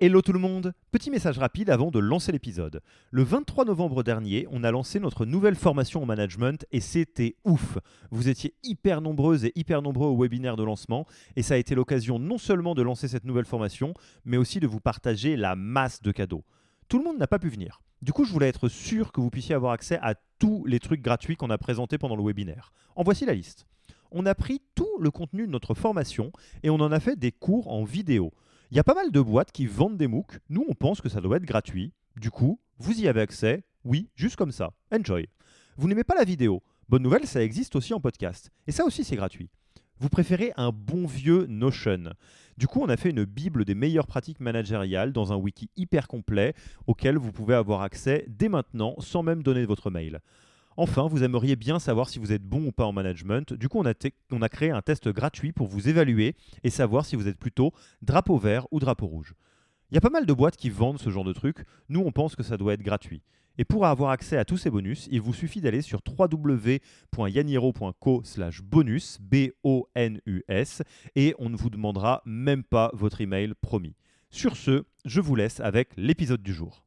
Hello tout le monde Petit message rapide avant de lancer l'épisode. Le 23 novembre dernier, on a lancé notre nouvelle formation en management et c'était ouf Vous étiez hyper nombreuses et hyper nombreux au webinaire de lancement et ça a été l'occasion non seulement de lancer cette nouvelle formation, mais aussi de vous partager la masse de cadeaux. Tout le monde n'a pas pu venir. Du coup, je voulais être sûr que vous puissiez avoir accès à tous les trucs gratuits qu'on a présentés pendant le webinaire. En voici la liste. On a pris tout le contenu de notre formation et on en a fait des cours en vidéo. Il y a pas mal de boîtes qui vendent des MOOC. Nous, on pense que ça doit être gratuit. Du coup, vous y avez accès. Oui, juste comme ça. Enjoy. Vous n'aimez pas la vidéo? Bonne nouvelle, ça existe aussi en podcast. Et ça aussi, c'est gratuit. Vous préférez un bon vieux Notion? Du coup, on a fait une bible des meilleures pratiques managériales dans un wiki hyper complet auquel vous pouvez avoir accès dès maintenant sans même donner votre mail. Enfin, vous aimeriez bien savoir si vous êtes bon ou pas en management. Du coup, on a, créé un test gratuit pour vous évaluer et savoir si vous êtes plutôt drapeau vert ou drapeau rouge. Il y a pas mal de boîtes qui vendent ce genre de trucs. Nous, on pense que ça doit être gratuit. Et pour avoir accès à tous ces bonus, il vous suffit d'aller sur www.yaniro.co bonus, B-O-N-U-S, et on ne vous demandera même pas votre email promis. Sur ce, je vous laisse avec l'épisode du jour.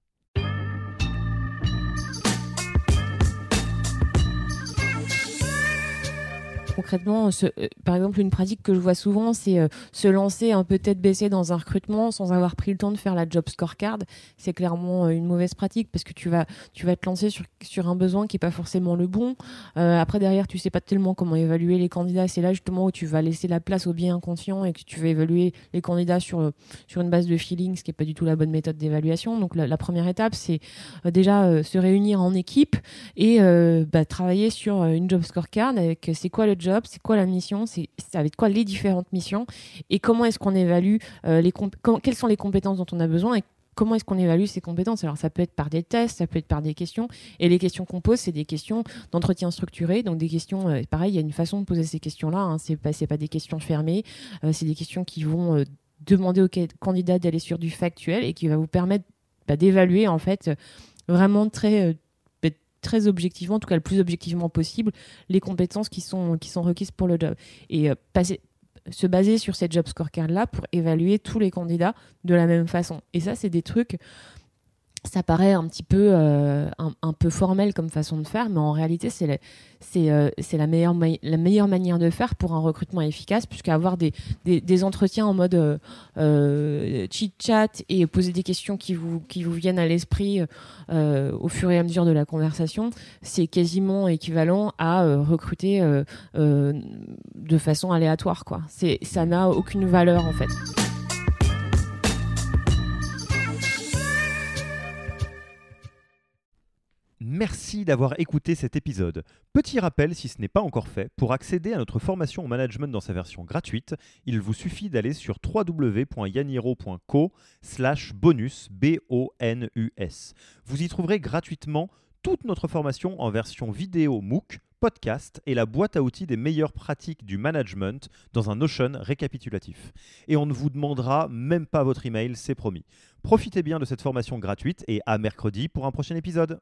Concrètement, euh, par exemple, une pratique que je vois souvent, c'est euh, se lancer un peu tête baissée dans un recrutement sans avoir pris le temps de faire la job scorecard. C'est clairement euh, une mauvaise pratique parce que tu vas, te lancer sur, un besoin qui n'est pas forcément le bon. après, derrière, tu sais pas tellement comment évaluer les candidats. C'est là justement où tu vas laisser la place au bien inconscient et que tu vas évaluer les candidats sur, sur une base de feeling, ce qui n'est pas du tout la bonne méthode d'évaluation. Donc, la, première étape, c'est déjà se réunir en équipe et bah, travailler sur une job scorecard avec c'est quoi le job c'est quoi la mission, c'est avec quoi les différentes missions et comment est-ce qu'on évalue euh, les quelles sont les compétences dont on a besoin et comment est-ce qu'on évalue ces compétences. Alors ça peut être par des tests, ça peut être par des questions et les questions qu'on pose c'est des questions d'entretien structuré, donc des questions euh, pareil, il y a une façon de poser ces questions-là, hein, c'est pas des questions fermées, euh, c'est des questions qui vont demander au candidat d'aller sur du factuel et qui va vous permettre bah, d'évaluer en fait vraiment très très objectivement, en tout cas le plus objectivement possible, les compétences qui sont, qui sont requises pour le job. Et euh, passer, se baser sur cette job scorecard-là pour évaluer tous les candidats de la même façon. Et ça, c'est des trucs ça paraît un petit peu, euh, un, peu formel comme façon de faire, mais en réalité, c'est la, euh, la, meilleure la meilleure manière de faire pour un recrutement efficace, puisqu'avoir des, des, des entretiens en mode euh, chit-chat et poser des questions qui vous, qui vous viennent à l'esprit au fur et à mesure de la conversation, c'est quasiment équivalent à recruter de façon aléatoire. Quoi. Ça n'a aucune valeur en fait. Merci d'avoir écouté cet épisode. Petit rappel, si ce n'est pas encore fait, pour accéder à notre formation au management dans sa version gratuite, il vous suffit d'aller sur www.yaniro.co slash bonus, B-O-N-U-S. Vous y trouverez gratuitement toute notre formation en version vidéo MOOC, podcast et la boîte à outils des meilleures pratiques du management dans un Notion récapitulatif. Et on ne vous demandera même pas votre email, c'est promis. Profitez bien de cette formation gratuite et à mercredi pour un prochain épisode.